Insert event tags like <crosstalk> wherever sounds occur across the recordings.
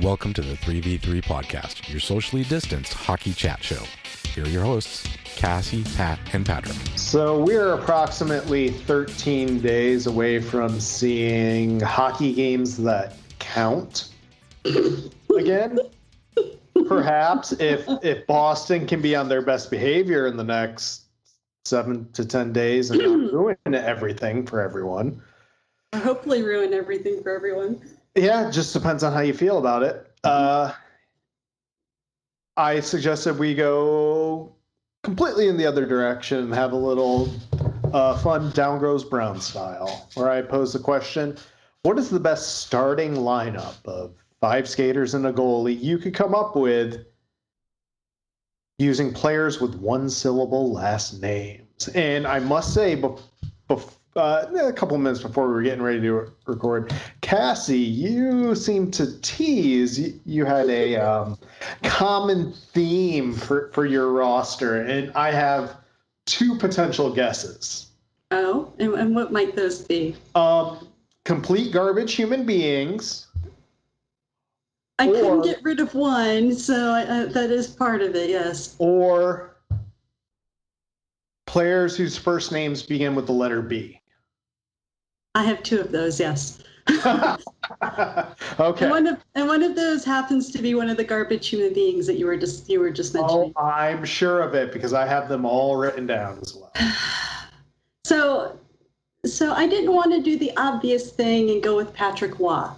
Welcome to the 3v3 podcast, your socially distanced hockey chat show. Here are your hosts, Cassie, Pat, and Patrick. So we're approximately 13 days away from seeing hockey games that count <clears throat> again. Perhaps if if Boston can be on their best behavior in the next seven to ten days and <clears throat> ruin everything for everyone. Hopefully, ruin everything for everyone. Yeah, it just depends on how you feel about it. Uh, I suggested we go completely in the other direction and have a little uh, fun down goes brown style, where I pose the question: What is the best starting lineup of five skaters and a goalie you could come up with using players with one syllable last names? And I must say, bef- bef- uh, a couple minutes before we were getting ready to record, Cassie, you seem to tease. You, you had a um, common theme for, for your roster, and I have two potential guesses. Oh, and, and what might those be? Um, complete garbage human beings. I Or- couldn't get rid of one, so I, uh, that is part of it. Yes. or players whose first names begin with the letter B. I have two of those. Yes. <laughs> okay. And one of and one of those happens to be one of the garbage human beings that you were just you were just mentioning. Oh. I'm sure of it because I have them all written down as well. <sighs> So, so I didn't want to do the obvious thing and go with Patrick Waugh.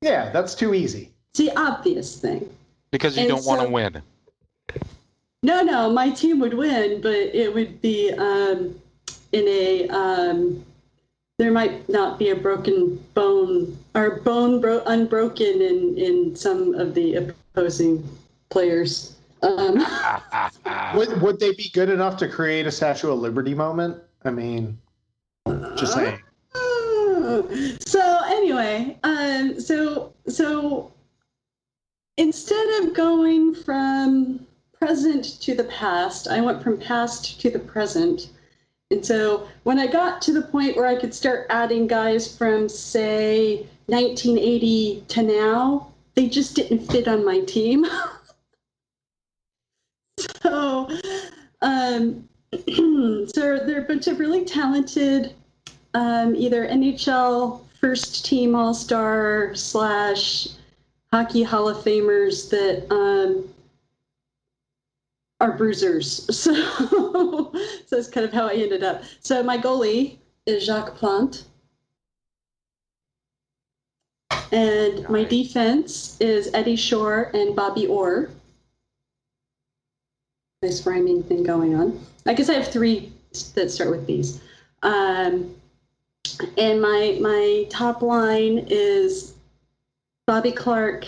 Yeah, that's too easy. It's the obvious thing. Because you And don't want to win. No, no, my team would win, but it would be um, in a. Um, there might not be a broken bone or bone bro- unbroken in in some of the opposing players. Um, <laughs> Would, would they be good enough to create a Statue of Liberty moment? I mean, just saying. so anyway, um, so so instead of going from present to the past, I went from past to the present. And so when I got to the point where I could start adding guys from say 1980 to now, they just didn't fit on my team. <laughs> so um, <clears throat> so they're a bunch of really talented um, either NHL first team All Star slash hockey Hall of Famers that um, are bruisers. <laughs> So, so that's kind of how I ended up. So my goalie is Jacques Plante. And my defense is Eddie Shore and Bobby Orr. Nice rhyming thing going on. I guess I have three that start with B's. Um, and my my top line is Bobby Clarke,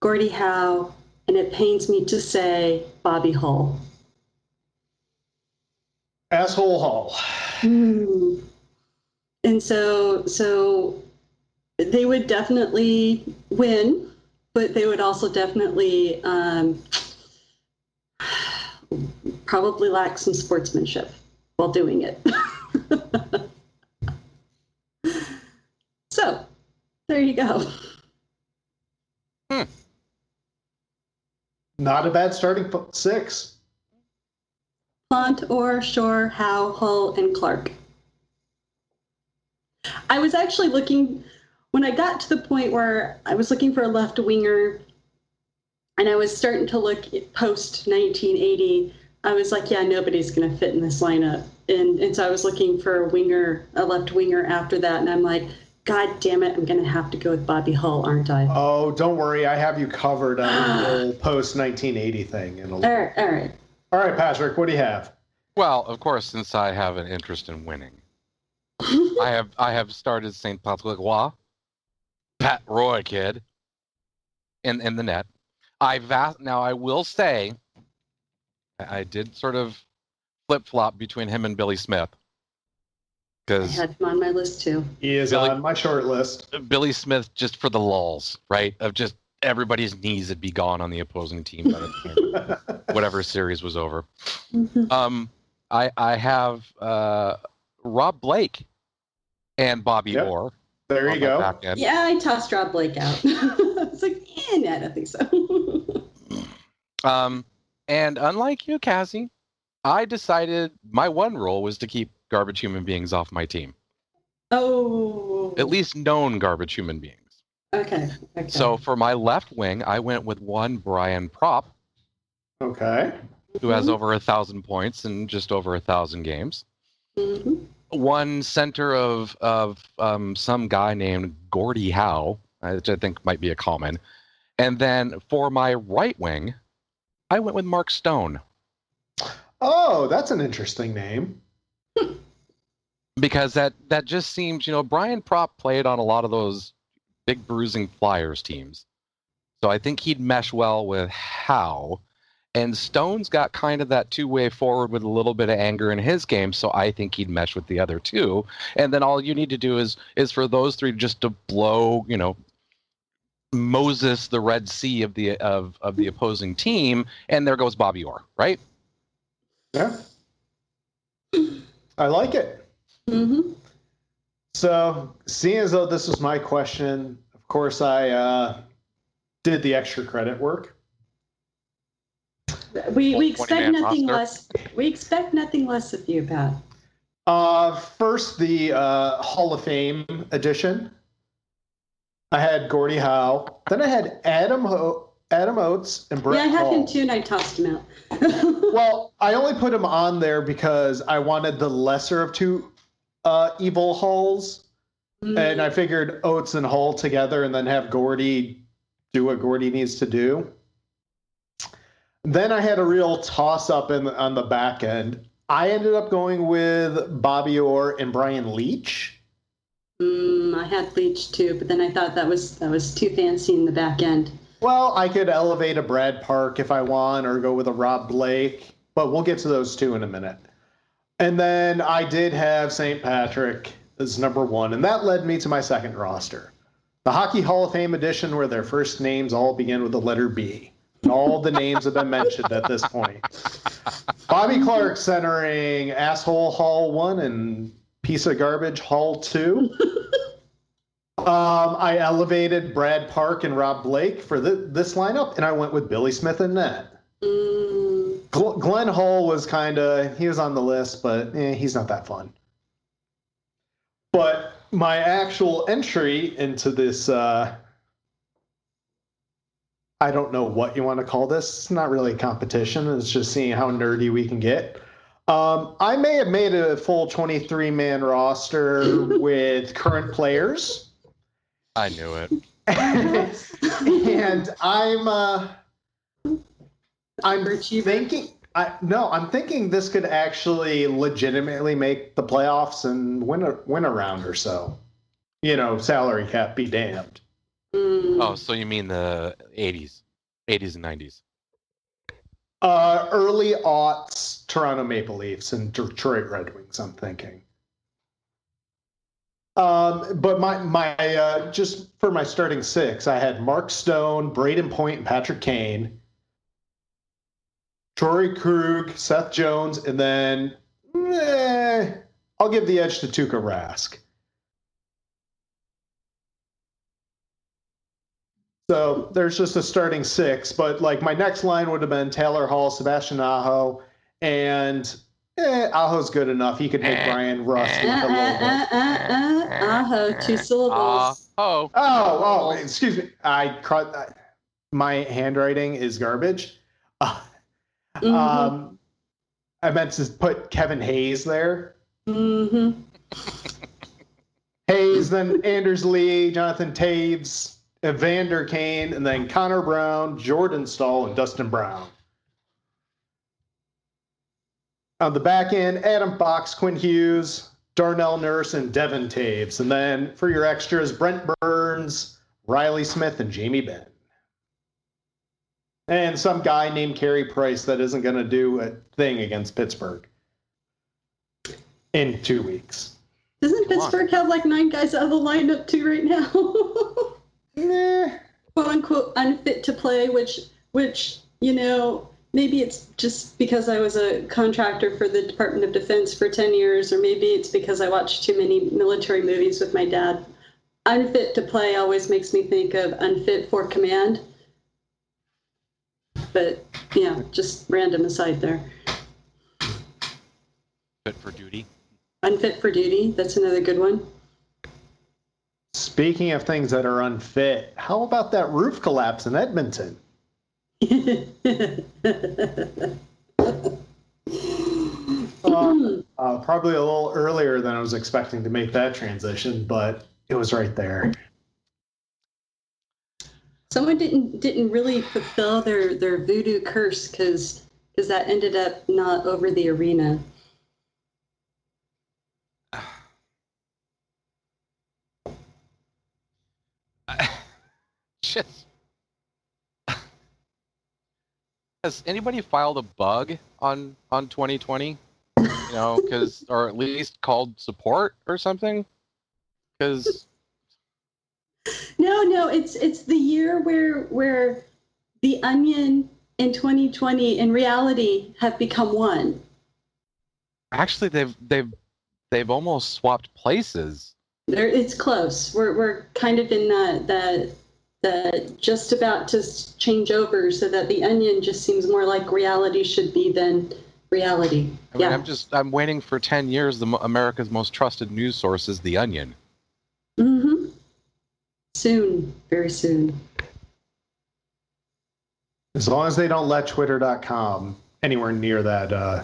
Gordie Howe, and it pains me to say Bobby Hull. Asshole Hall. Hmm. And so so they would definitely win, but they would also definitely um, probably lack some sportsmanship while doing it. <laughs> so there you go. Not a bad starting six. Plante, Orr, Shore, Howe, Hull, and Clarke. I was actually looking when I got to the point where I was looking for a left winger, and I was starting to look post 1980. I was like, yeah, nobody's going to fit in this lineup, and and so I was looking for a winger, a left winger after that, and I'm like, God damn it, I'm going to have to go with Bobby Hull, aren't I? Oh, don't worry. I have you covered on the ah. whole post 1980 thing. In a All right, all right. All right, Patrick, what do you have? Well, of course, since I have an interest in winning, I have I have started St. Patrick Roy, Pat Roy kid, in in the net. I va- now I will say, I I did sort of flip flop between him and Billy Smith I because had him on my list too. He is Billy- on my short list. Billy Smith just for the lulls, right? Of just everybody's knees would be gone on the opposing team by the time <laughs> whatever series was over. Um, I I have uh, Rob Blake and Bobby Yep. Orr There you go. Yeah, I tossed Rob Blake out. <laughs> it's like, eh, no, I don't think so. <laughs> Um, and unlike you, Cassie, I decided my one rule was to keep garbage human beings off my team. oh. At least known garbage human beings. Okay. okay. So for my left wing, I went with one Brian Propp, Okay. who has Mhm. over a thousand points in just over a thousand games. Mhm. One center of of um, some guy named Gordie Howe, uh, which I think might be a common. And then for my right wing, I went with Mark Stone Oh, that's an interesting name. Because that that just seems, you know, Brian Propp played on a lot of those big bruising Flyers teams, so I think he'd mesh well with Howe. And Stone's got kind of that two way forward with a little bit of anger in his game, so I think he'd mesh with the other two. And then all you need to do is is for those three just to blow, you know, Moses the Red Sea of the of of the opposing team, and there goes Bobby Orr, right? Yeah. I like it. Mhm. So, seeing as though this was my question, of course, I uh, did the extra credit work. We, we expect nothing roster. less. We expect nothing less of you, Pat. Uh, first, the uh, Hall of Fame edition. I had Gordie Howe. Then I had Adam Ho- Adam Oates and Brett yeah, I have Hall. him too, and I tossed him out. <laughs> Well, I only put him on there because I wanted the lesser of two uh, evil hulls, and I figured Oates and Hull together, and then have Gordie do what Gordie needs to do. Then I had a real toss up in on the back end. I ended up going with Bobby Orr and Brian Leetch. Mm, I had Leach too, but then I thought that was that was too fancy in the back end. Well, I could elevate a Brad Park if I want, or go with a Rob Blake, but we'll get to those two in a minute. And then I did have St. Patrick as number one, and that led me to my second roster. The Hockey Hall of Fame edition, where their first names all begin with the letter B. And all the names have been mentioned at this point. Bobby Clarke centering Asshole Hall 1 and Piece of Garbage Hall 2. Um, I elevated Brad Park and Rob Blake for the, this lineup, and I went with Billy Smith and net. Gl- Glenn Hall was kind of he was on the list, but eh, he's not that fun. But my actual entry into this, uh, I don't know what you want to call this. It's not really a competition. It's just seeing how nerdy we can get. Um, I may have made a full 23 man roster with current players. I knew it. <laughs> and I'm uh, I'm Overachiever. thinking I no, I'm thinking this could actually legitimately make the playoffs and win a win a round or so. You know, salary cap be damned. mm. Oh, so you mean the 80s, 80s and 90s? Uh, early aughts Toronto Maple Leafs and Detroit Red Wings. I'm thinking. Um, but my my uh, just for my starting six, I had Mark Stone, Brayden Point, and Patrick Kane. Torey Krug, Seth Jones, and then eh, I'll give the edge to Tuukka Rask. So there's just a starting six, but like my next line would have been Taylor Hall, Sebastian Aho, and eh, Aho's good enough. He could make Eh, Bryan Rust eh. Uh, a little bit. uh, uh, uh, uh, Aho, two syllables. Uh, oh, Oh, oh, excuse me. I cro- my handwriting is garbage. Uh, <laughs> Mhm. Um, I meant to put Kevin Hayes there. hmm Hayes, then Anders Lee, Jonathan Toews, Evander Kane, and then Connor Brown, Jordan Staal, and Dustin Brown. On the back end, Adam Fox, Quinn Hughes, Darnell Nurse, and Devon Toews. And then for your extras, Brent Burns, Reilly Smith, and Jamie Benn. And some guy named Carey Price that isn't going to do a thing against Pittsburgh in two weeks. Doesn't Come on. Pittsburgh have like nine guys out of the lineup too right now? <laughs> Nah. quote unquote unfit to play, which which you know maybe it's just because I was a contractor for the Department of Defense for ten years, or maybe it's because I watched too many military movies with my dad. unfit to play always makes me think of unfit for command. But yeah, just random aside there. Fit for duty. Unfit for duty. That's another good one. Speaking of things that are unfit, how about that roof collapse in Edmonton? <laughs> Uh, uh, probably a little earlier than I was expecting to make that transition, but it was right there. Someone didn't didn't really fulfill their their voodoo curse because because that ended up not over the arena. <sighs> Just. Has anybody filed a bug on on 2020? You know, because or at least called support or something? Because No, no, it's it's the year where where the onion in 2020 in reality have become one. actually they've they've they've almost swapped places. There, it's close. We're we're kind of in the the that just about to change over, so that the onion just seems more like reality should be than reality. I mean, yeah. I'm just I'm waiting for 10 years. The America's most trusted news source is The Onion. Soon, very soon. As long as they don't let Twitter.com anywhere near that uh,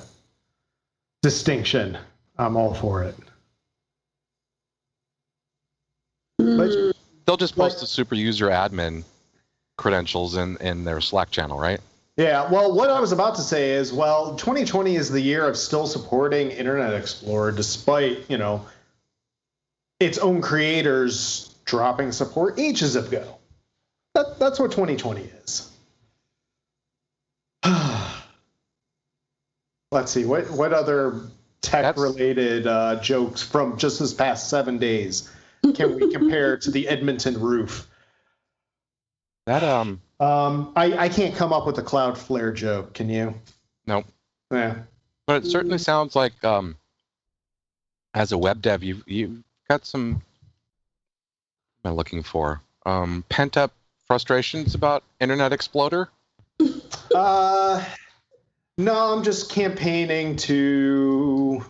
distinction, I'm all for it. Mm, They'll just Like- post the super user admin credentials in in their Slack channel, right? Yeah, well, what I was about to say is, well, 2020 is the year of still supporting Internet Explorer despite, you know, its own creators dropping support ages ago. That, that's what 2020 is. <sighs> Let's see, what, what other tech related uh, jokes from just this past seven days can we compare to the Edmonton roof? That um Um, I, I can't come up with a Cloudflare joke. Can you? Nope. Yeah. But it certainly sounds like, um, as a web dev, you've you've got some. Am I looking for? Um, pent up frustrations about Internet Exploder. <laughs> Uh, no, I'm just campaigning to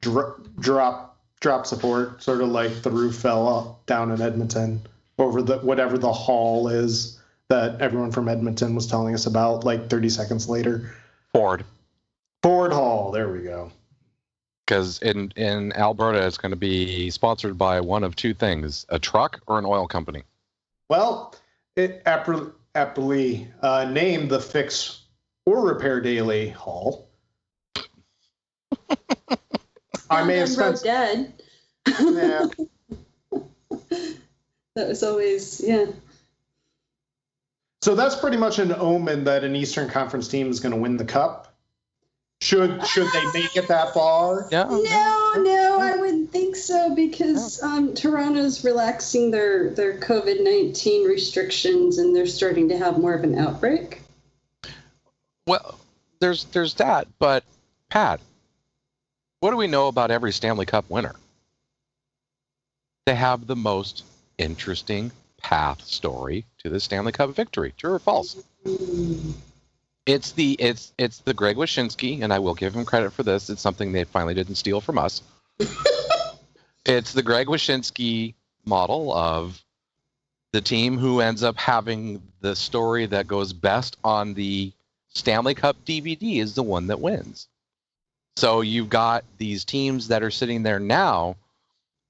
dro- drop drop support, sort of like the roof fell up down in Edmonton over the whatever the hall is that everyone from Edmonton was telling us about. Like 30 seconds later, Ford, Ford Hall. There we go. Because in in Alberta, it's going to be sponsored by one of two things: a truck or an oil company. Well, it aptly, aptly uh, named the Fix or Repair Daily Hall. <laughs> I may have Road spent. dead. Yeah. <laughs> That was always yeah. So that's pretty much an omen that an Eastern Conference team is going to win the cup. Should should they make it that far? Yeah. No, no, I wouldn't think so because um, Toronto's relaxing their their COVID nineteen restrictions and they're starting to have more of an outbreak. Well, there's there's that, but Pat, what do we know about every Stanley Cup winner? They have the most interesting path story to the Stanley Cup victory. True or false? It's the it's it's the Greg Wyshynski, and I will give him credit for this. It's something they finally didn't steal from us. <laughs> it's the Greg Wyshynski model of the team who ends up having the story that goes best on the Stanley Cup DVD is the one that wins. So you've got these teams that are sitting there now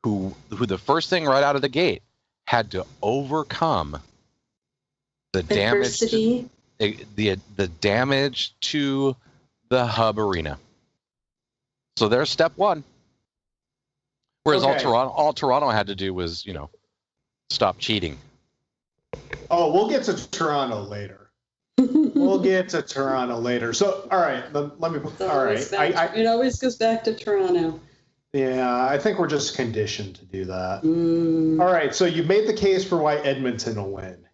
who who the first thing right out of the gate had to overcome the damage Adversity. the, the the damage to the hub arena. So there's step 1. Whereas all Toronto all Toronto had to do was, you know, stop cheating. Oh, we'll get to Toronto later. <laughs> We'll get to Toronto later. So, all right, let, let me. It's All right, always I, I, it always goes back to Toronto. yeah, I think we're just conditioned to do that. Mm. All right, so you made the case for why Edmonton will win.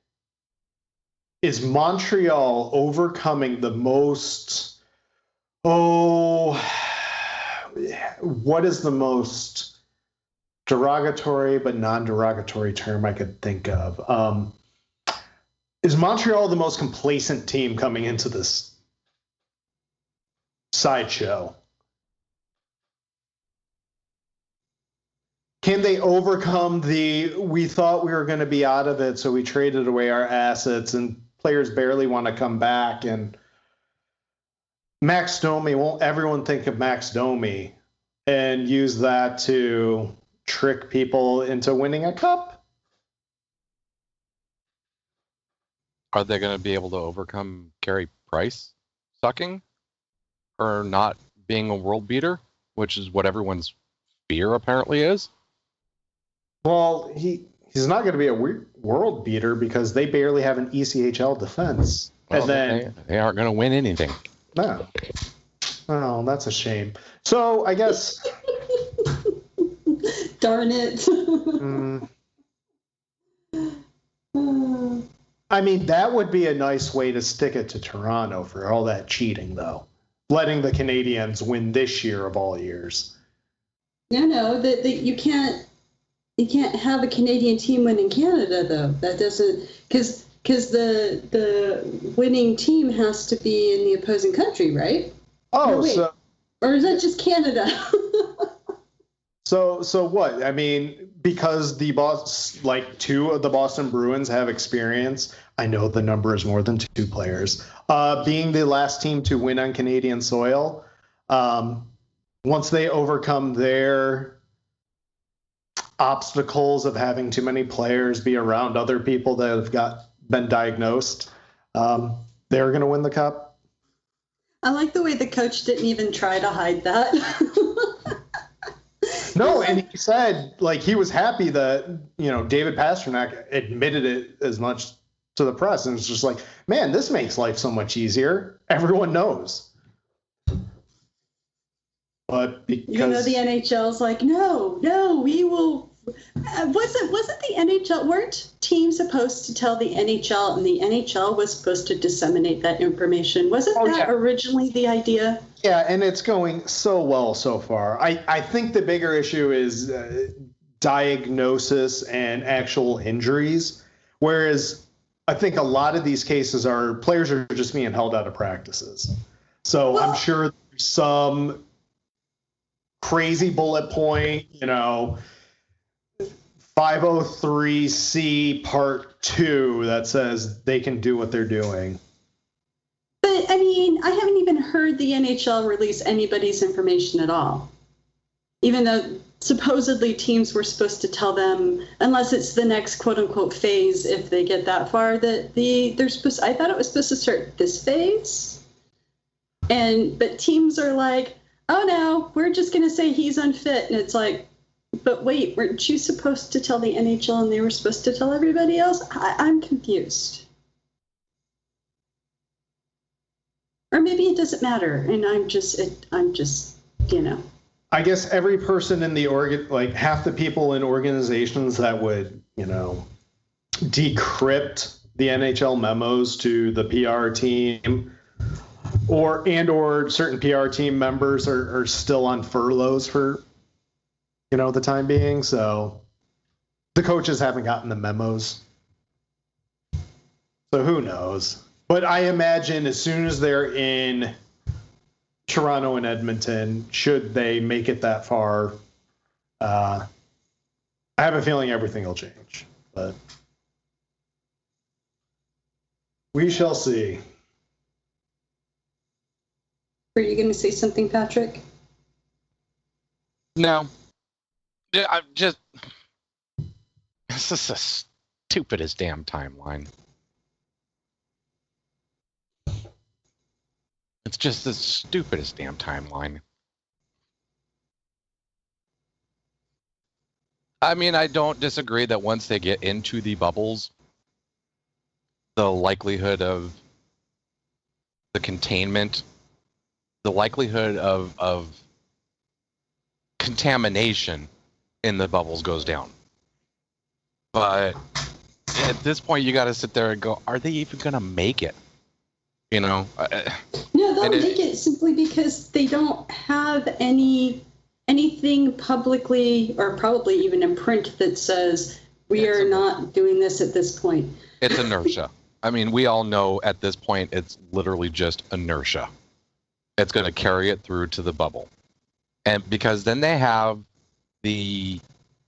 Is Montreal overcoming the most? Oh, what is the most derogatory but non-derogatory term I could think of. Um, is Montreal the most complacent team coming into this sideshow? Can they overcome the we thought we were going to be out of it, so we traded away our assets and players barely want to come back and Max Domi won't everyone think of Max Domi and use that to trick people into winning a cup? Are they going to be able to overcome Carey Price sucking or not being a world beater, which is what everyone's fear apparently is? Well, he he's not going to be a world beater because they barely have an ECHL defense, well, and then they, they aren't going to win anything. No. Oh, that's a shame. So I guess. <laughs> Darn it. mm. I mean, that would be a nice way to stick it to Toronto for all that cheating, though. Letting the Canadiens win this year of all years. No, no, that you can't you can't have a Canadian team win in Canada though. That doesn't because because the the winning team has to be in the opposing country, right? Oh, or so or is that just Canada? <laughs> so so what? I mean, because the boss like two of the Boston Bruins have experience. I know the number is more than two players. Uh, being the last team to win on Canadian soil, um, once they overcome their obstacles of having too many players be around other people that have got been diagnosed, um, they're going to win the cup. I like the way the coach didn't even try to hide that. <laughs> no, and he said like he was happy that you know David Pastrnak admitted it as much to the press, and it's just like, man, this makes life so much easier. Everyone knows. But because you know the NHL's like, no, no, we will uh, wasn't wasn't the NHL weren't teams supposed to tell the NHL and the NHL was supposed to disseminate that information? Wasn't oh, that yeah. originally the idea? Yeah, and it's going so well so far. I I think the bigger issue is uh, diagnosis and actual injuries, whereas I think a lot of these cases are players are just being held out of practices. So well, I'm sure some crazy bullet point, you know 503C Part 2 that says they can do what they're doing. But I mean, I haven't even heard the NHL release anybody's information at all. Even though supposedly teams were supposed to tell them unless it's the next quote unquote phase if they get that far that the they're supposed I thought it was supposed to start this phase. And but teams are like, "Oh no, we're just going to say he's unfit." And it's like, but wait, weren't you supposed to tell the NHL and they were supposed to tell everybody else? I, I'm confused. Or maybe it doesn't matter, and I'm just, it, I'm just, you know. I guess every person in the organ, like half the people in organizations that would, you know, decrypt the NHL memos to the PR team, or and or certain PR team members are, are still on furloughs for you know, the time being. So the coaches haven't gotten the memos. So who knows? But I imagine as soon as they're in Toronto and Edmonton, should they make it that far, uh, I have a feeling everything will change. But we shall see. Were you going to say something, Patrick? No, I'm just. This is the stupidest damn timeline. It's just the stupidest damn timeline. I mean, I don't disagree that once they get into the bubbles, the likelihood of the containment, the likelihood of of contamination in the bubbles goes down. But at this point, you got to sit there and go, are they even going to make it? You know? Uh, no, they'll make it, it simply because they don't have any anything publicly or probably even in print that says we are a- not doing this at this point. It's inertia. I mean, we all know at this point it's literally just inertia. It's going to carry it through to the bubble. And because then they have the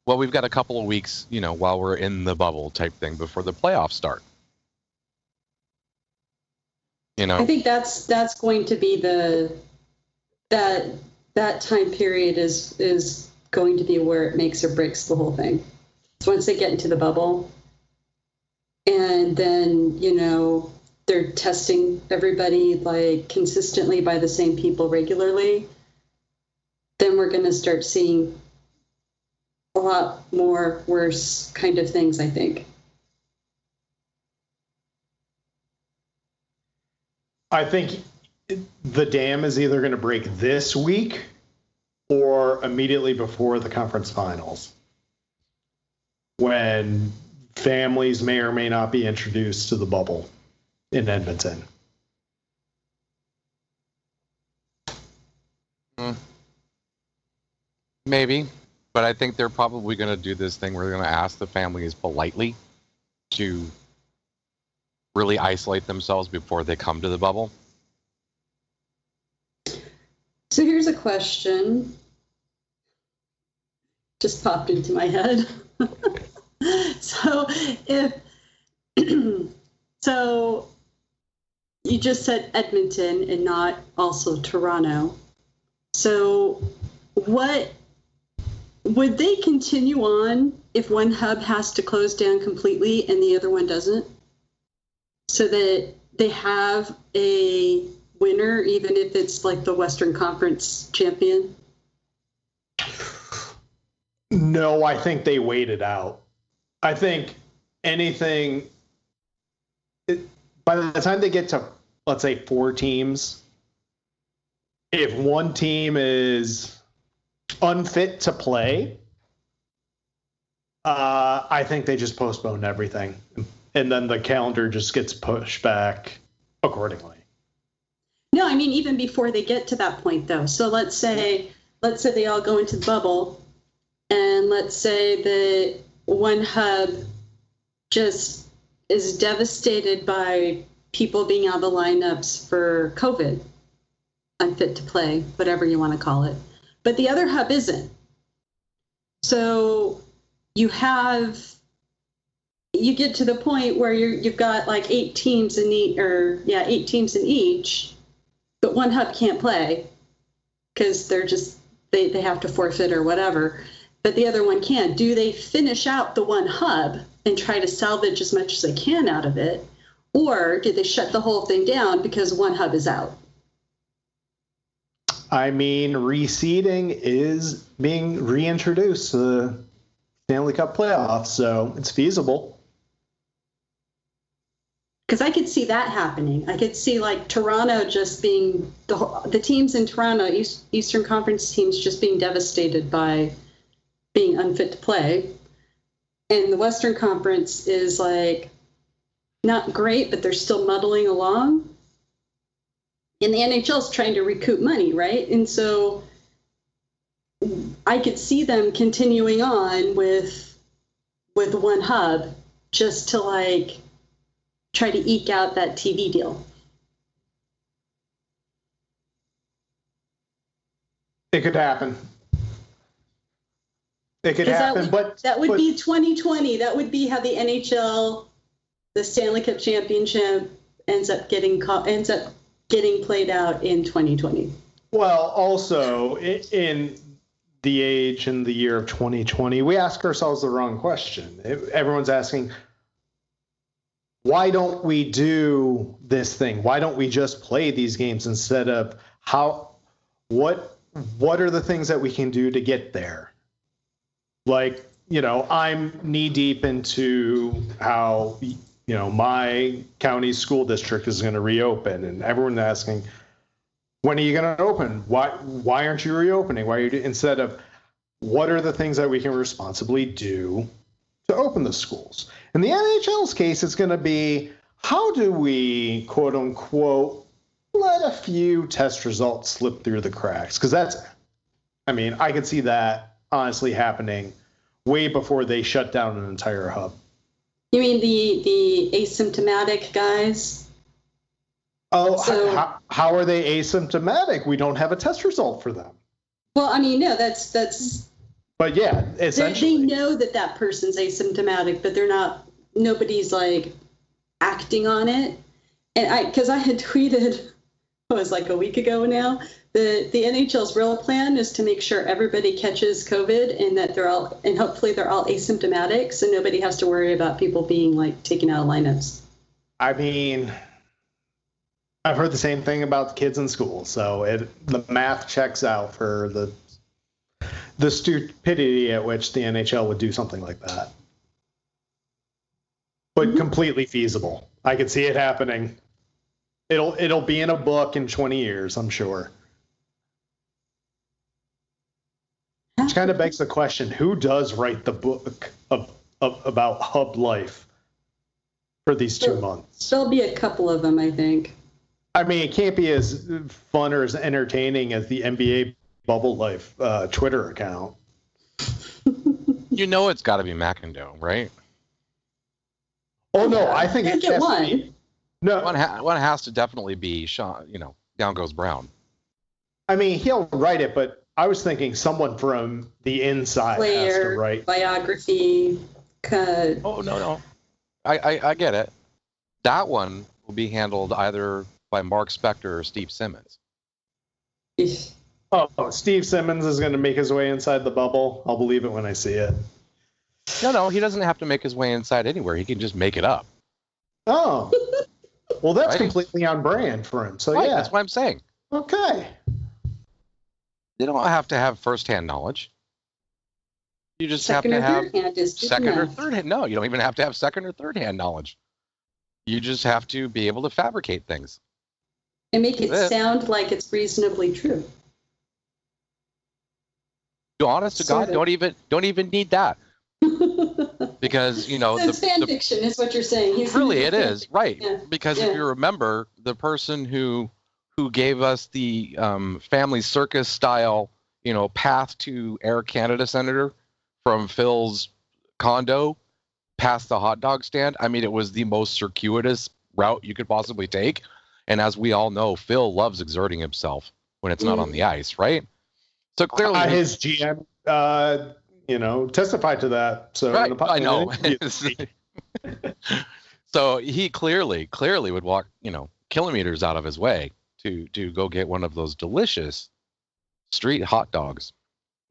well, we've got a couple of weeks, you know, while we're in the bubble type thing before the playoffs start. You know, I think that's that's going to be the that that time period is is going to be where it makes or breaks the whole thing. So once they get into the bubble, and then you know they're testing everybody like consistently by the same people regularly, then we're going to start seeing a lot more worse kind of things. I think. I think the dam is either going to break this week or immediately before the conference finals when families may or may not be introduced to the bubble in Edmonton. Hmm. maybe, but I think they're probably going to do this thing where they're going to ask the families politely to really isolate themselves before they come to the bubble. So here's a question. Just popped into my head. <laughs> so if <clears throat> so you just said Edmonton and not also Toronto. So what would they continue on if one hub has to close down completely and the other one doesn't? So that they have a winner, even if it's like the Western Conference champion? No, I think they waited out. I think anything it, by the time they get to let's say four teams, if one team is unfit to play, uh, I think they just postpone everything, and then the calendar just gets pushed back accordingly. No, I mean even before they get to that point though. So let's say let's say they all go into the bubble and let's say that one hub just is devastated by people being out of the lineups for COVID, unfit to play, whatever you want to call it. But the other hub isn't. So you have you get to the point where you're, you've got like eight teams in each, or yeah, eight teams in each, but one hub can't play because they're just they, they have to forfeit or whatever but the other one can do they finish out the one hub and try to salvage as much as they can out of it or did they shut the whole thing down because one hub is out I mean, reseeding is being reintroduced to the Stanley Cup playoffs, so it's feasible. because i could see that happening. I could see like toronto just being the, the teams in toronto East, eastern conference teams just being devastated by being unfit to play. And the western conference is like not great but they're still muddling along and the nhl is trying to recoup money right and so i could see them continuing on with with one hub just to like try to eke out that tv deal It could happen. It could 'Cause that happen, would- but That would but- be 2020. That would be how the NHL, the Stanley Cup championship, ends up getting co- ends up getting played out in 2020. well. Also, in the age and the year of 2020, we ask ourselves the wrong question. Everyone's asking, why don't we do this thing? Why don't we just play these games instead of how? What what are the things that we can do to get there? Like, you know, I'm knee deep into how you know my county school district is going to reopen, and everyone's asking, when are you going to open? Why why aren't you reopening? Why are you do-" instead of what are the things that we can responsibly do to open the schools? In the NHL's case, it's going to be how do we quote unquote let a few test results slip through the cracks because that's I mean, I could see that honestly happening way before they shut down an entire hub. You mean the the asymptomatic guys? Oh, So- how, how are they asymptomatic? We don't have a test result for them. Well, I mean, no, that's that's But yeah, they, they know that that person's asymptomatic, but they're not. Nobody's like acting on it. And I, because I had <laughs> tweeted, it was like a week ago now. The the NHL's real plan is to make sure everybody catches COVID and that they're all and hopefully they're all asymptomatic, so nobody has to worry about people being like taken out of lineups. I mean, I've heard the same thing about the kids in school, so it the math checks out for the the stupidity at which the NHL would do something like that. But Mhm. completely feasible. I could see it happening. It'll it'll be in a book in 20 years, I'm sure. Which kind of begs the question: Who does write the book of, of about hub life for these two Well- months? There'll be a couple of them, I think. I mean, it can't be as fun or as entertaining as the NBA Bubble Life uh, Twitter account. <laughs> You know it's got to be McIndoe, right? Oh no, I think it Can't get to one. be. No, One, ha- one has to definitely be Sean. You know, down goes Brown. I mean he'll write it, but I was thinking someone from the inside has to write. biography. Cut. Oh no, no, I, I I get it. That one will be handled either by Mark Spector or Steve Simmons. Oh, Steve Simmons is going to make his way inside the bubble. I'll believe it when I see it. No, no, he doesn't have to make his way inside anywhere. He can just make it up. Oh, <laughs> well, that's Right. completely on brand for him. So Right, yeah, that's what I'm saying. okay. You don't have to have first-hand knowledge. You just Second have to have third hand is good second or third hand. No, you don't even have to have second or third hand knowledge. You just have to be able to fabricate things. and make it it. sound like it's reasonably true. You honest to Sort God, of. don't even don't even need that <laughs> because you know it's the, fan the fiction, is what you're saying. He's really gonna it do fan is <laughs> right Yeah, because yeah. if you remember the person who who gave us the um, family circus style you know path to air canada senator from phil's condo past the hot dog stand. I mean it was the most circuitous route you could possibly take. And as we all know phil loves exerting himself when it's not on the ice right? So clearly Uh, his GM, uh, you know, testified to that. So right i know. <laughs> <laughs> so he clearly clearly would walk you know kilometers out of his way to to go get one of those delicious street hot dogs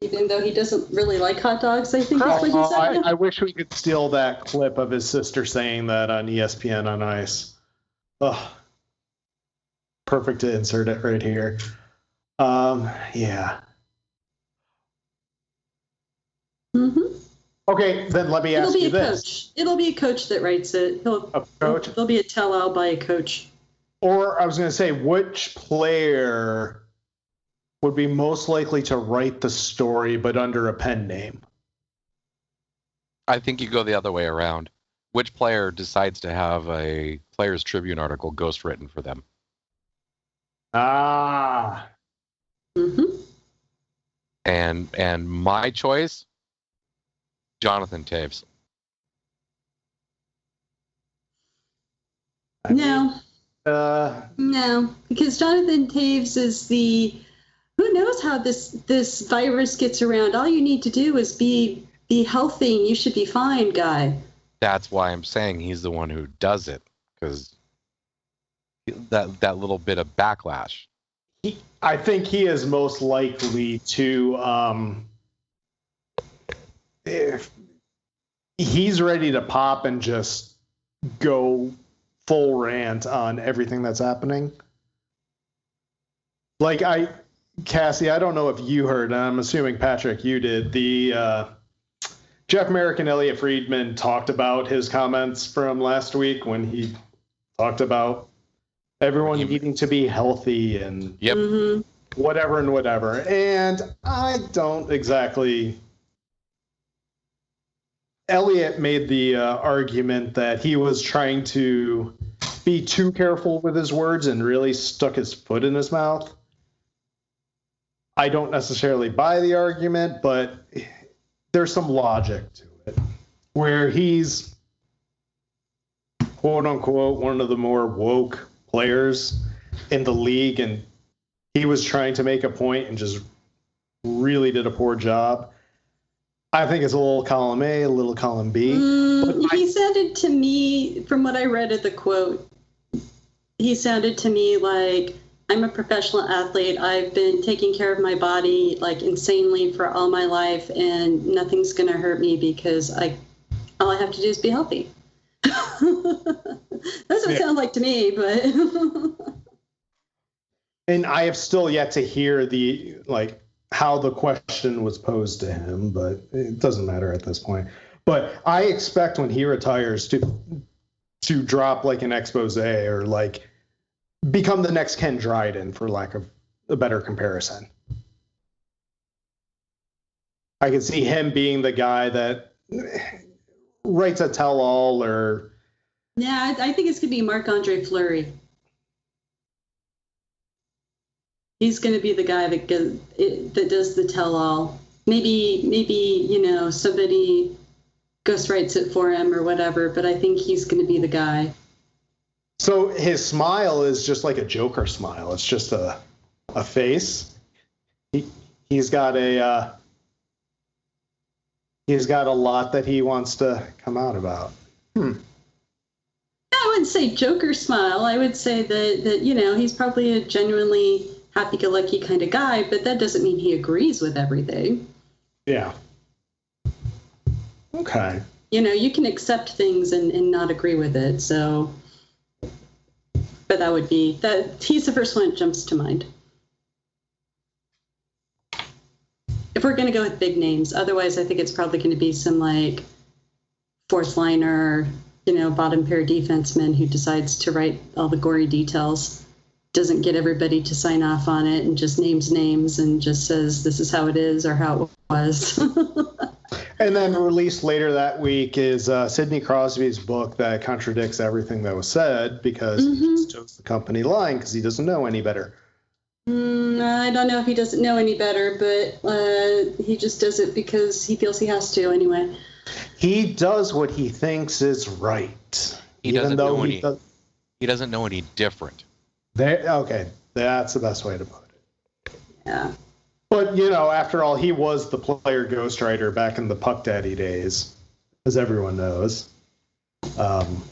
Even though he doesn't really like hot dogs, I think that's what he Oh, I, said. I wish we could steal that clip of his sister saying that on ESPN on Ice. Ugh. Perfect to insert it right here. Um, yeah. Mhm. Okay, then let me It'll ask be you a this: coach. It'll be a coach that writes it. He'll, a coach, There'll be a tell-all by a coach. Or I was going to say, which player would be most likely to write the story but under a pen name? i think you go the other way around. Which player decides to have a players tribune article ghost written for them? Ah, hmm and and my choice? Jonathan Toews. I No, uh, no, because Jonathan Toews is the. Who knows how this this virus gets around? All you need to do is be be healthy, and you should be fine, guy. that's why i'm saying he's the one who does it because that that little bit of backlash he, I think he is most likely to. Um, if he's ready to pop and just go full rant on everything that's happening. Like I, Cassie, I don't know if you heard. and I'm assuming Patrick, you did. The uh, Jeff Marek and Elliotte Friedman talked about his comments from last week when he talked about everyone He- needing to be healthy and Yep. hmm whatever and whatever. And I don't exactly. Elliotte made the uh, argument that he was trying to be too careful with his words and really stuck his foot in his mouth. I don't necessarily buy the argument, but there's some logic to it. Where he's quote unquote one of the more woke players in the league and he was trying to make a point and just really did a poor job. I think it's a little column A, a little column B. Mm, he sounded to me, from what I read of the quote, he sounded to me like I'm a professional athlete. I've been taking care of my body like insanely for all my life, and nothing's going to hurt me because I, all I have to do is be healthy. <laughs> That's what it sounds like to me, but <laughs> and I have still yet to hear the like how the question was posed to him, but it doesn't matter at this point. But I expect when he retires to to drop like an expose or like become the next Ken Dryden, for lack of a better comparison. I can see him being the guy that writes a tell-all or yeah, I, I think it's going to be Marc Andre Fleury. He's going to be the guy that goes, it, that does the tell-all. Maybe, maybe you know somebody ghostwrites it for him or whatever. But I think he's going to be the guy. So his smile is just like a Joker smile. It's just a a face. He he's got a uh, he's got a lot that he wants to come out about. Hmm. I wouldn't say Joker smile. I would say that that you know he's probably a genuinely happy-go-lucky kind of guy, but that doesn't mean he agrees with everything. Yeah. Okay. You know, you can accept things and, and not agree with it. So, but that would be that he's the first one that jumps to mind. If we're going to go with big names, otherwise, I think it's probably going to be some like fourth liner, you know, bottom pair defenseman who decides to write all the gory details, doesn't get everybody to sign off on it, and just names names and just says this is how it is or how it was. <laughs> And then released later that week is uh, Sidney Crosby's book that contradicts everything that was said because he Mhm. just chose the company line because he doesn't know any better. Mm, I don't know if he doesn't know any better, but uh, he just does it because he feels he has to anyway. He does what he thinks is right. He even doesn't though know he any- does, He doesn't know any different. There, okay, that's the best way to put it. Yeah. But you know, after all, he was the player ghostwriter back in the Puck Daddy days, as everyone knows. Um,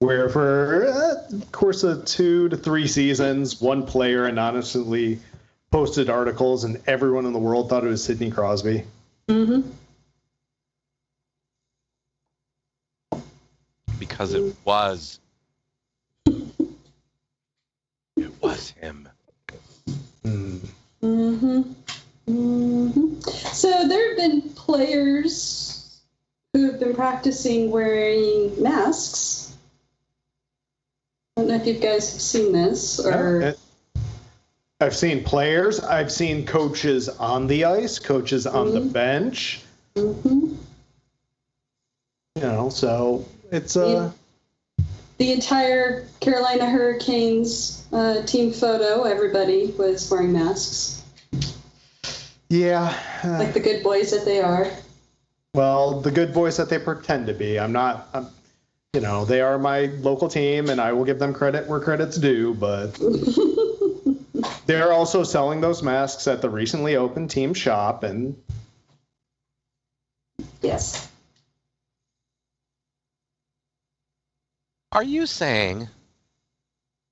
where for uh, course of two to three seasons, one player anonymously posted articles, and everyone in the world thought it was Sidney Crosby. Mm-hmm. because it was. It was him. Hmm. hmm hmm So there have been players who have been practicing wearing masks. I don't know if you guys have seen this or. Uh, I've seen players. I've seen coaches on the ice, coaches on the Mhm. bench. Mhm. You know, so it's uh, The entire Carolina Hurricanes uh, team photo, everybody was wearing masks, yeah. uh, like the good boys that they are. Well, the good boys that they pretend to be. I'm not. I'm, you know, they are my local team, and I will give them credit where credit's due. But <laughs> they're also selling those masks at the recently opened team shop, and yes. Are you saying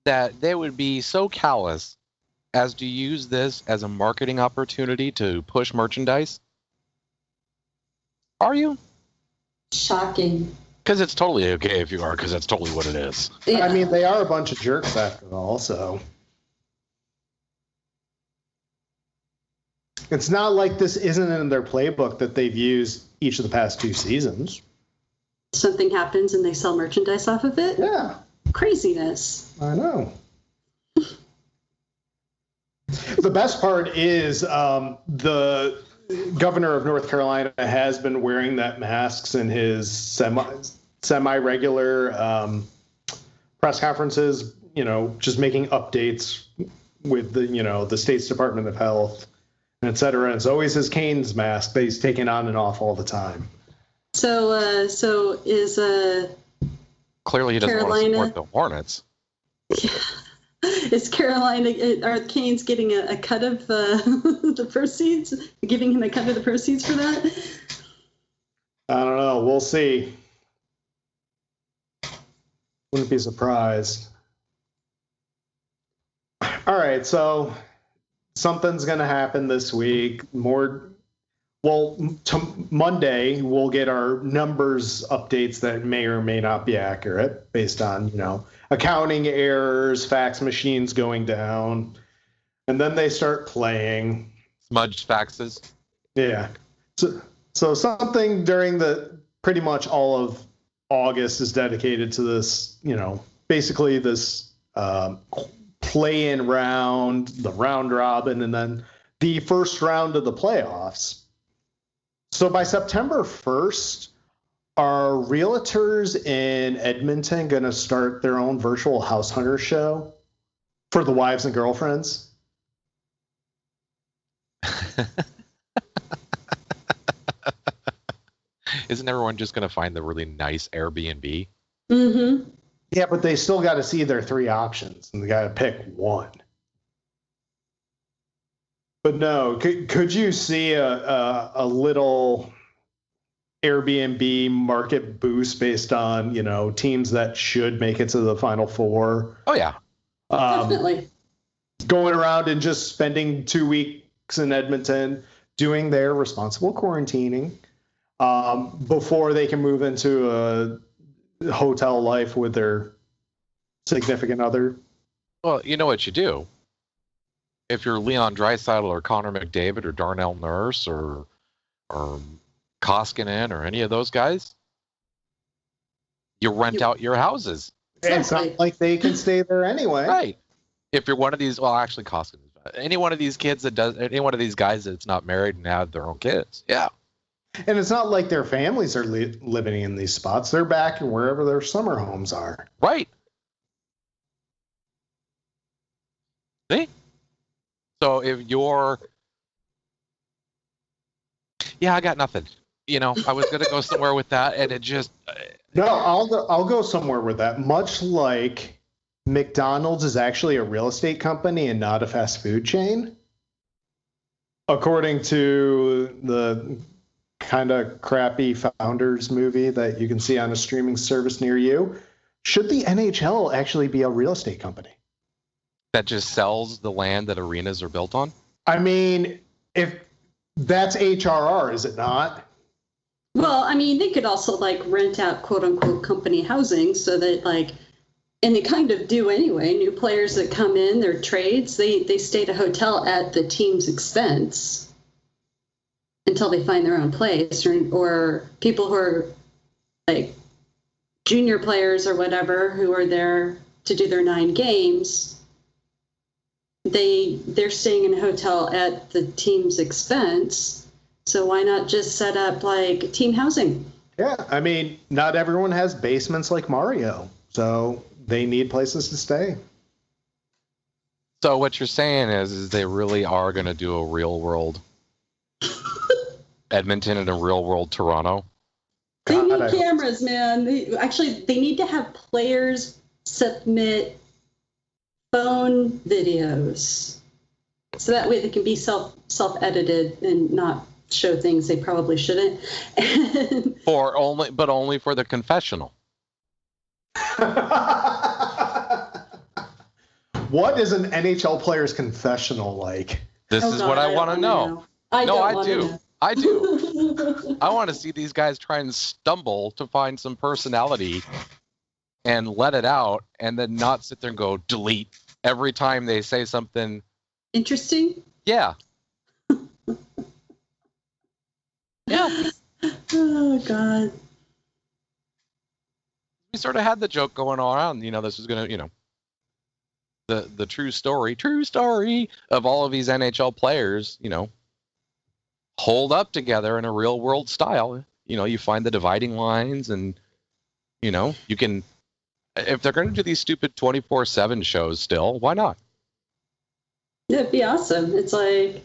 that they would be so callous as to use this as a marketing opportunity to push merchandise? Are you? Shocking. Because it's totally okay if you are, because that's totally what it is. Yeah. I mean, they are a bunch of jerks after all. So it's not like this isn't in their playbook that they've used each of the past two seasons. Something happens and they sell merchandise off of it. Yeah, Craziness. I know. the best part is um, the governor of North Carolina has been wearing that masks in his semi semi regular um, press conferences. You know, just making updates with the you know the state's Department of Health etc. It's always his Canes mask that he's taking on and off all the time. So, uh, so is uh, Clearly, he doesn't want to Carolina. support the Hornets. <laughs> is Carolina are the Canes getting a, a cut of uh, <laughs> the proceeds? Giving him a cut of the proceeds for that? I don't know. We'll see. Wouldn't be surprised. All right, so something's going to happen this week. More, well, t- Monday we'll get our numbers updates that may or may not be accurate based on you know accounting errors, fax machines going down, and then they start playing. Smudged faxes. Yeah. So, so something during the pretty much all of August is dedicated to this, you know, basically this um, play in round, the round robin, and then the first round of the playoffs. So by September 1st, are realtors in Edmonton going to start their own virtual house hunter show for the wives and girlfriends? <laughs> Isn't everyone just going to find the really nice Airbnb? Mm-hmm. Yeah, but they still got to see their three options, and they got to pick one. But no, could could you see a a, a little Airbnb market boost based on you know teams that should make it to the final four? Oh yeah, Um, Definitely. going around and just spending two weeks in Edmonton doing their responsible quarantining um, before they can move into a hotel life with their significant other. Well, you know what you do. If you're Leon Draisaitl or Connor McDavid or Darnell Nurse or or Koskinen or any of those guys, you rent You- out your houses. It's not like they can stay there anyway. Right. If you're one of these, well, actually, Koskinen. Any one of these kids that does, any one of these guys that's not married and have their own kids, yeah, And it's not like their families are li- living in these spots. They're back in wherever their summer homes are. right. See? So if you're, yeah, I got nothing. You know, I was gonna go somewhere with that, and it just, uh, No, I'll go, I'll go somewhere with that. Much like McDonald's is actually a real estate company and not a fast food chain. According to the kind of crappy Founders movie that you can see on a streaming service near you, should the NHL actually be a real estate company? That just sells the land that arenas are built on. I mean, if that's HRR, is it not? Well, I mean, they could also like rent out quote unquote company housing so that like, and they kind of do anyway. New players that come in, their trades, they they stay at a hotel at the team's expense until they find their own place, or or people who are like junior players or whatever who are there to do their nine games. They they're staying in a hotel at the team's expense. So why not just set up like team housing? Yeah, I mean, not everyone has basements like Mario, so they need places to stay. So what you're saying is, is they really are going to do a real world <laughs> Edmonton and a real world Toronto. They God, need I- cameras, man. They, actually, they need to have players submit phone videos, so that way they can be self self edited and not show things they probably shouldn't. And <laughs> For only, but only for the confessional. <laughs> what is an NHL player's confessional like? This Oh, is God, what I, don't want to wanna know. I No, don't I do. know. I do. <laughs> I want to see these guys try and stumble to find some personality and let it out, and then not sit there and go delete every time they say something. Interesting. Yeah. <laughs> Yeah. Oh God. we sort of had the joke going around. You know, this was gonna, you know, the the true story, true story of all of these NHL players. You know, hold up together in a real world style. You know, you find the dividing lines, and you know, you can. If they're going to do these stupid twenty four seven shows, still, why not? That'd be awesome. It's like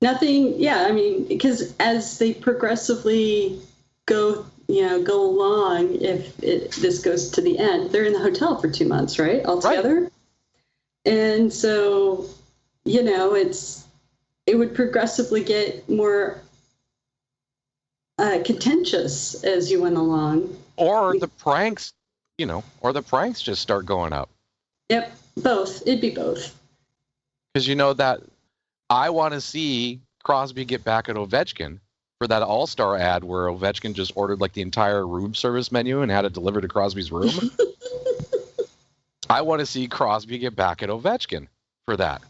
Nothing, yeah, I mean, because as they progressively go, you know, go along, if it, this goes to the end, they're in the hotel for two months, right? all Altogether. And so, you know, it's, it would progressively get more uh, contentious as you went along. Or the pranks, you know, or the pranks just start going up. Yep, both. It'd be both. Because you know that I want to see Crosby get back at Ovechkin for that All Star ad where Ovechkin just ordered like the entire room service menu and had it delivered to Crosby's room. <laughs> I want to see Crosby get back at Ovechkin for that.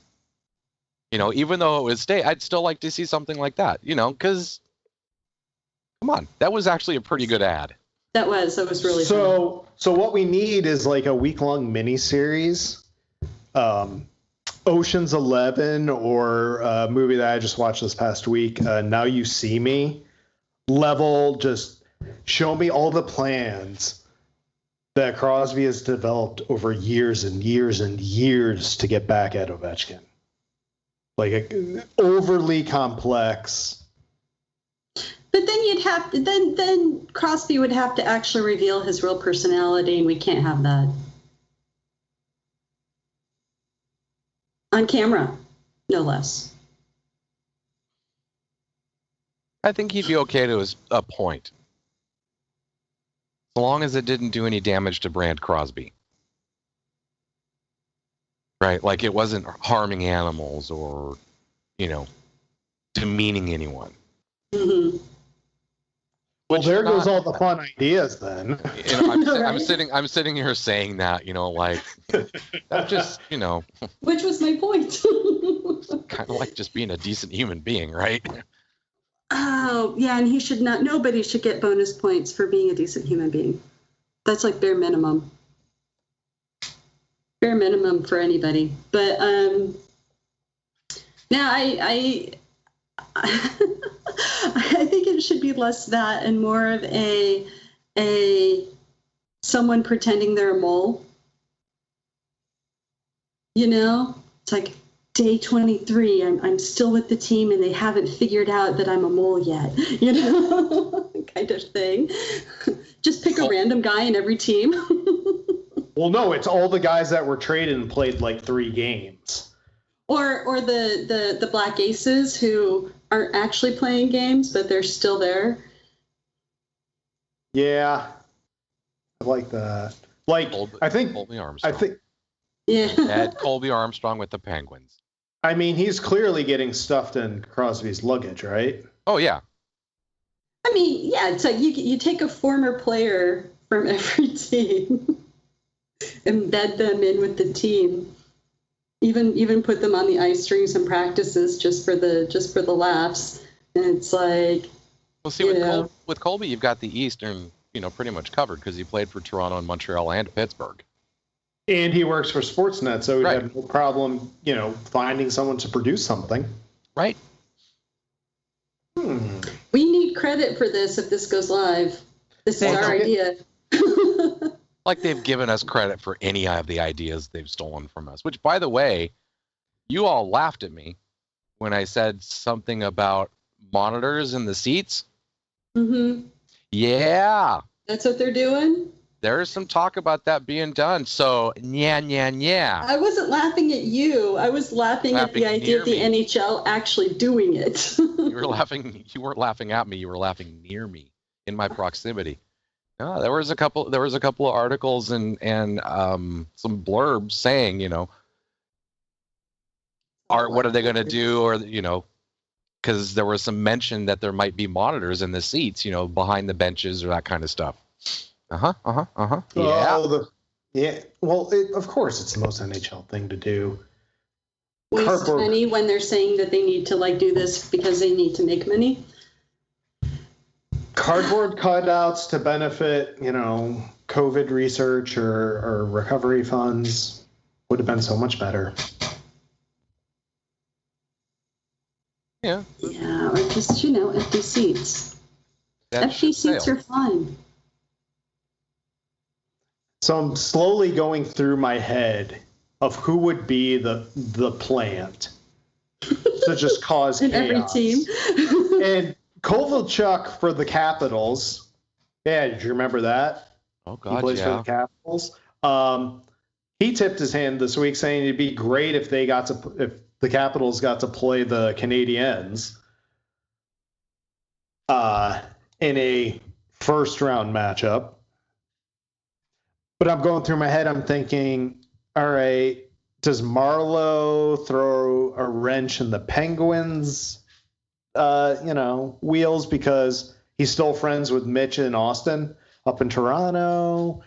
You know, even though it was stay, I'd still like to see something like that. You know, because come on, that was actually a pretty good ad. That was that was really fun. So, so what we need is like a week long mini series, um, Ocean's Eleven, or a movie that I just watched this past week. Uh, now you see me. Level, just show me all the plans that Crosby has developed over years and years and years to get back at Ovechkin. Like a, overly complex. But then you'd have to, then then Crosby would have to actually reveal his real personality, and we can't have that on camera, no less. I think he'd be okay to his, a point. as long as it didn't do any damage to Brand Crosby. Right? Like it wasn't harming animals or, you know, demeaning anyone. hmm Well, Which there not- goes all the fun ideas then. <laughs> You know, I'm, No, si- I'm <laughs> sitting I'm sitting here saying that, you know, like that just, you know, Which was my point. <laughs> kind of like just being a decent human being, right? oh yeah, and he should not. Nobody should get bonus points for being a decent human being. That's like bare minimum. Bare minimum for anybody. But um, now I I Should be less that and more of a a someone pretending they're a mole. You know, it's like day 23. I'm I'm still with the team and they haven't figured out that I'm a mole yet. <laughs> You know, <laughs> kind of thing. <laughs> Just pick a random guy in every team. Well, no, it's all the guys that were traded and played like three games. or or the, the the black aces who aren't actually playing games but they're still there. Yeah, I like that. Like, Colby, I think, Colby Armstrong. I think, Yeah. Ed <laughs> Colby Armstrong with the Penguins. I mean, he's clearly getting stuffed in Crosby's luggage, right? Oh yeah. I mean, yeah, it's like you you take a former player from <laughs> every team, embed them in with the team, even even put them on the ice during some practices just for the just for the laughs. And it's like, Well, see, with, Col- with Colby, you've got the Eastern, you know, pretty much covered because he played for Toronto and Montreal and Pittsburgh. And he works for Sportsnet, so he'd Right. have no problem, you know, finding someone to produce something. Right. Hmm. we need credit for this if this goes live. This is Well, our don't idea. <laughs> Like they've given us credit for any of the ideas they've stolen from us. Which, by the way, you all laughed at me when I said something about monitors in the seats. Mm-hmm. Yeah, That's what they're doing. there's some talk about that being done. So, yeah, yeah, yeah. I wasn't laughing at you. I was laughing, at the idea of the me. NHL actually doing it. You were laughing. You weren't laughing at me. You were laughing near me, in my proximity. No, there was a couple. There was a couple of articles and and um, some blurbs saying, you know, are what are they going to do, or you know, because there was some mention that there might be monitors in the seats, you know, behind the benches or that kind of stuff. Uh huh. Uh huh. Uh huh. Yeah. Oh, the, yeah. Well, it, of course, it's the most NHL thing to do. Waste Cardboard. money when they're saying that they need to like do this because they need to make money. Cardboard cutouts to benefit, you know, COVID research or, or recovery funds would have been so much better. Yeah. Yeah, or just you know empty seats. That empty seats sailed. are fine. So I'm slowly going through my head of who would be the the plant to just cause <laughs> in every team. And Kovalchuk for the Capitals. Yeah, did you remember that? Oh God, he plays for the Capitals. Um, he tipped his hand this week, saying it'd be great if they got to if the Capitals got to play the Canadiens uh, in a first round matchup. But I'm going through my head. I'm thinking, all right, does Marleau throw a wrench in the Penguins? Uh, you know, wheels because he's still friends with Mitch in Auston up in Toronto.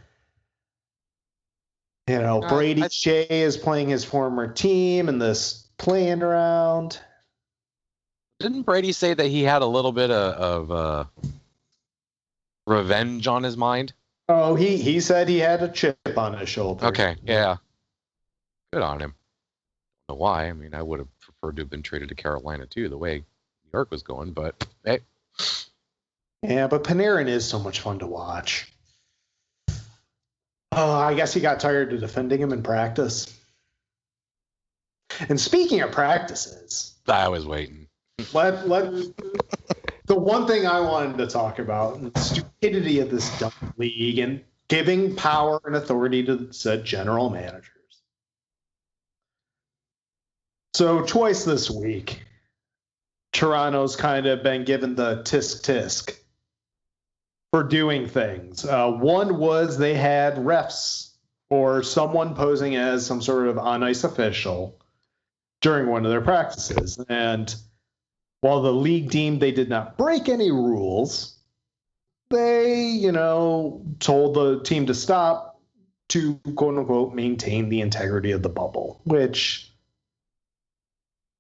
You know, Uh, Brady I- Skjei is playing his former team in this playing round. Didn't Brady say that he had a little bit of, of uh, revenge on his mind? Oh, he he said he had a chip on his shoulder. Okay, yeah. Good on him. Don't know why. I mean, I would have preferred to have been traded to Carolina too, the way New York was going. But hey, Yeah, but Panarin is so much fun to watch. Oh, I guess he got tired of defending him in practice. And speaking of practices, I was waiting. let let the one thing I wanted to talk about the stupidity of this dumb league and giving power and authority to said general managers. So twice this week, Toronto's kind of been given the tisk tisk for doing things. Uh, one was they had refs or someone posing as some sort of on ice official during one of their practices. And while the league deemed they did not break any rules, they, you know, told the team to stop to quote unquote maintain the integrity of the bubble, which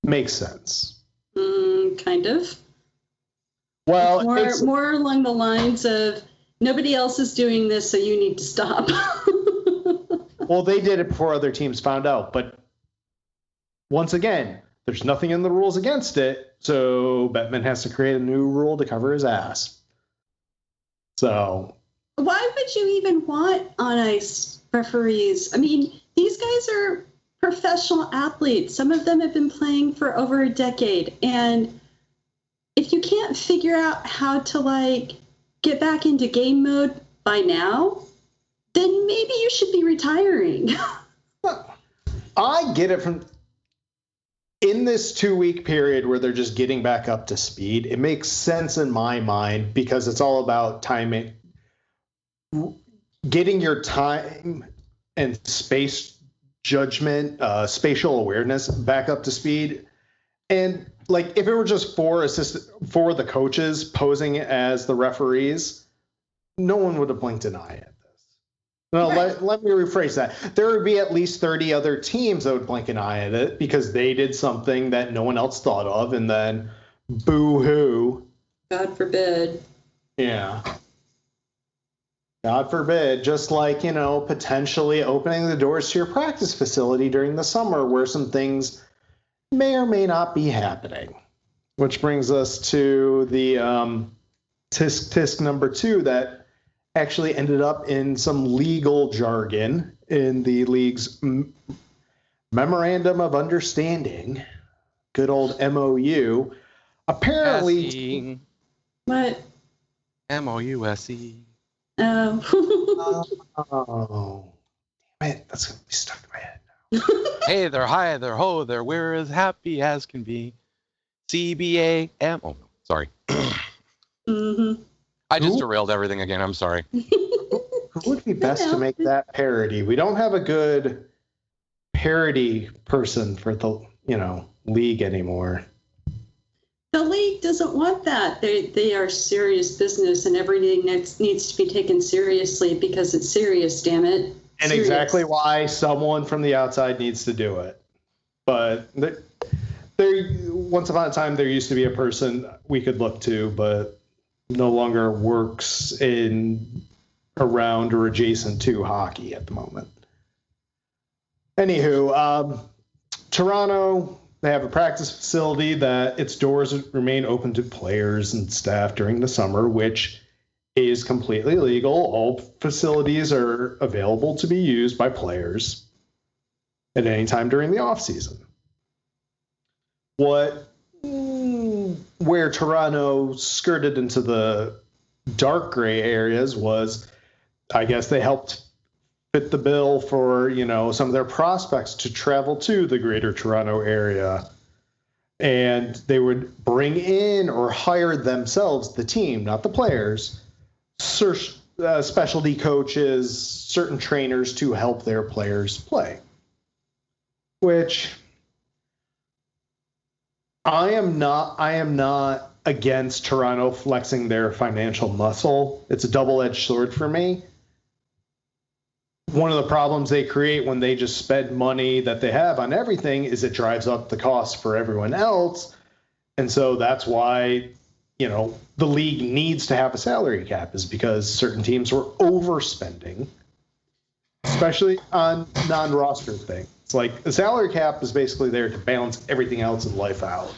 makes sense. Kind of. Well, more, it's, more along the lines of nobody else is doing this, so you need to stop. <laughs> well, they did it before other teams found out, but once again, there's nothing in the rules against it, so Bettman has to create a new rule to cover his ass. So Why would you even want on ice referees? I mean, these guys are professional athletes. Some of them have been playing for over a decade. And if you can't figure out how to like get back into game mode by now, then maybe you should be retiring. <laughs> I get it from in this two week period where they're just getting back up to speed. It makes sense in my mind because it's all about timing, getting your time and space judgment, uh, spatial awareness back up to speed. And like if it were just four assistant for the coaches posing as the referees, no one would have blinked an eye at this. No, Right. let, let me rephrase that. There would be at least 30 other teams that would blink an eye at it because they did something that no one else thought of, and then boo hoo. God forbid. Yeah. God forbid, just like, you know, potentially opening the doors to your practice facility during the summer where some things may or may not be happening. Which brings us to the um, tisk tisk number two that actually ended up in some legal jargon in the league's m- memorandum of understanding, good old MOU. Apparently, S-E, What? M-O-U-S-E. Oh. <laughs> Oh, damn it. That's going to be stuck in my head. Hey, they're high, they're ho, they're we're as happy as can be. C-B-A-M. Oh, no, sorry. hmm I just Who? derailed everything again. I'm sorry. Who would be best to make that parody? We don't have a good parody person for the, you know, league anymore. The league doesn't want that. They they are serious business, and everything needs needs to be taken seriously because it's serious. Damn it! And Serious. exactly why someone from the outside needs to do it. But there, there, once upon a time, there used to be a person we could look to, but no longer works in around or adjacent to hockey at the moment. Anywho, um, Toronto, they have a practice facility that its doors remain open to players and staff during the summer, which is completely legal. All facilities are available to be used by players at any time during the off season. What mm, where Toronto skirted into the dark gray areas was, I guess they helped fit the bill for you know some of their prospects to travel to the Greater Toronto area, and they would bring in or hire themselves, the team, not the players, uh, specialty coaches, certain trainers to help their players play. Which I am not. I am not against Toronto flexing their financial muscle. It's a double-edged sword for me. One of the problems they create when they just spend money that they have on everything is it drives up the cost for everyone else. And so that's why, you know, the league needs to have a salary cap is because certain teams were overspending, especially on non-roster things. It's like the salary cap is basically there to balance everything else in life out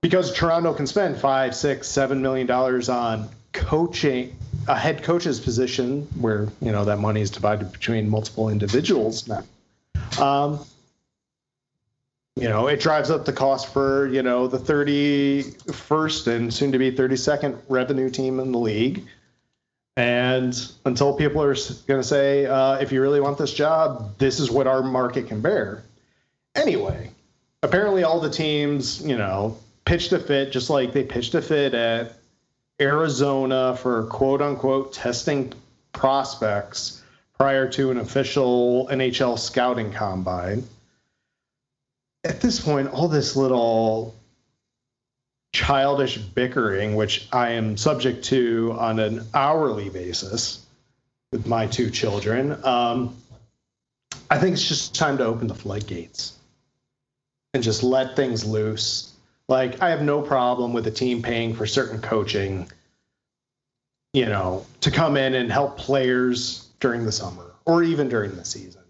because Toronto can spend five, six, seven million dollars on coaching a head coach's position, where you know that money is divided between multiple individuals now. Um, you know, it drives up the cost for you know the 31st and soon to be 32nd revenue team in the league. And until people are going to say, uh, if you really want this job, this is what our market can bear. Anyway, apparently all the teams, you know, pitched a fit just like they pitched a fit at Arizona for quote unquote testing prospects prior to an official NHL scouting combine. At this point, all this little childish bickering, which I am subject to on an hourly basis with my two children, um, I think it's just time to open the floodgates and just let things loose like, I have no problem with a team paying for certain coaching, you know, to come in and help players during the summer or even during the season.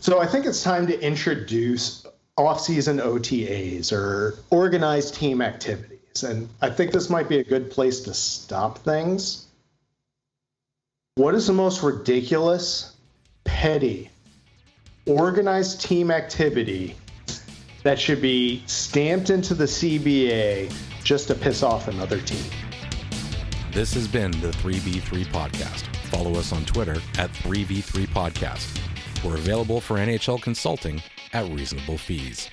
So I think it's time to introduce off-season OTAs or organized team activities. And I think this might be a good place to stop things. What is the most ridiculous, petty, organized team activity that should be stamped into the CBA just to piss off another team. This has been the 3v3 podcast. Follow us on Twitter at 3v3 podcast. We're available for NHL consulting at reasonable fees.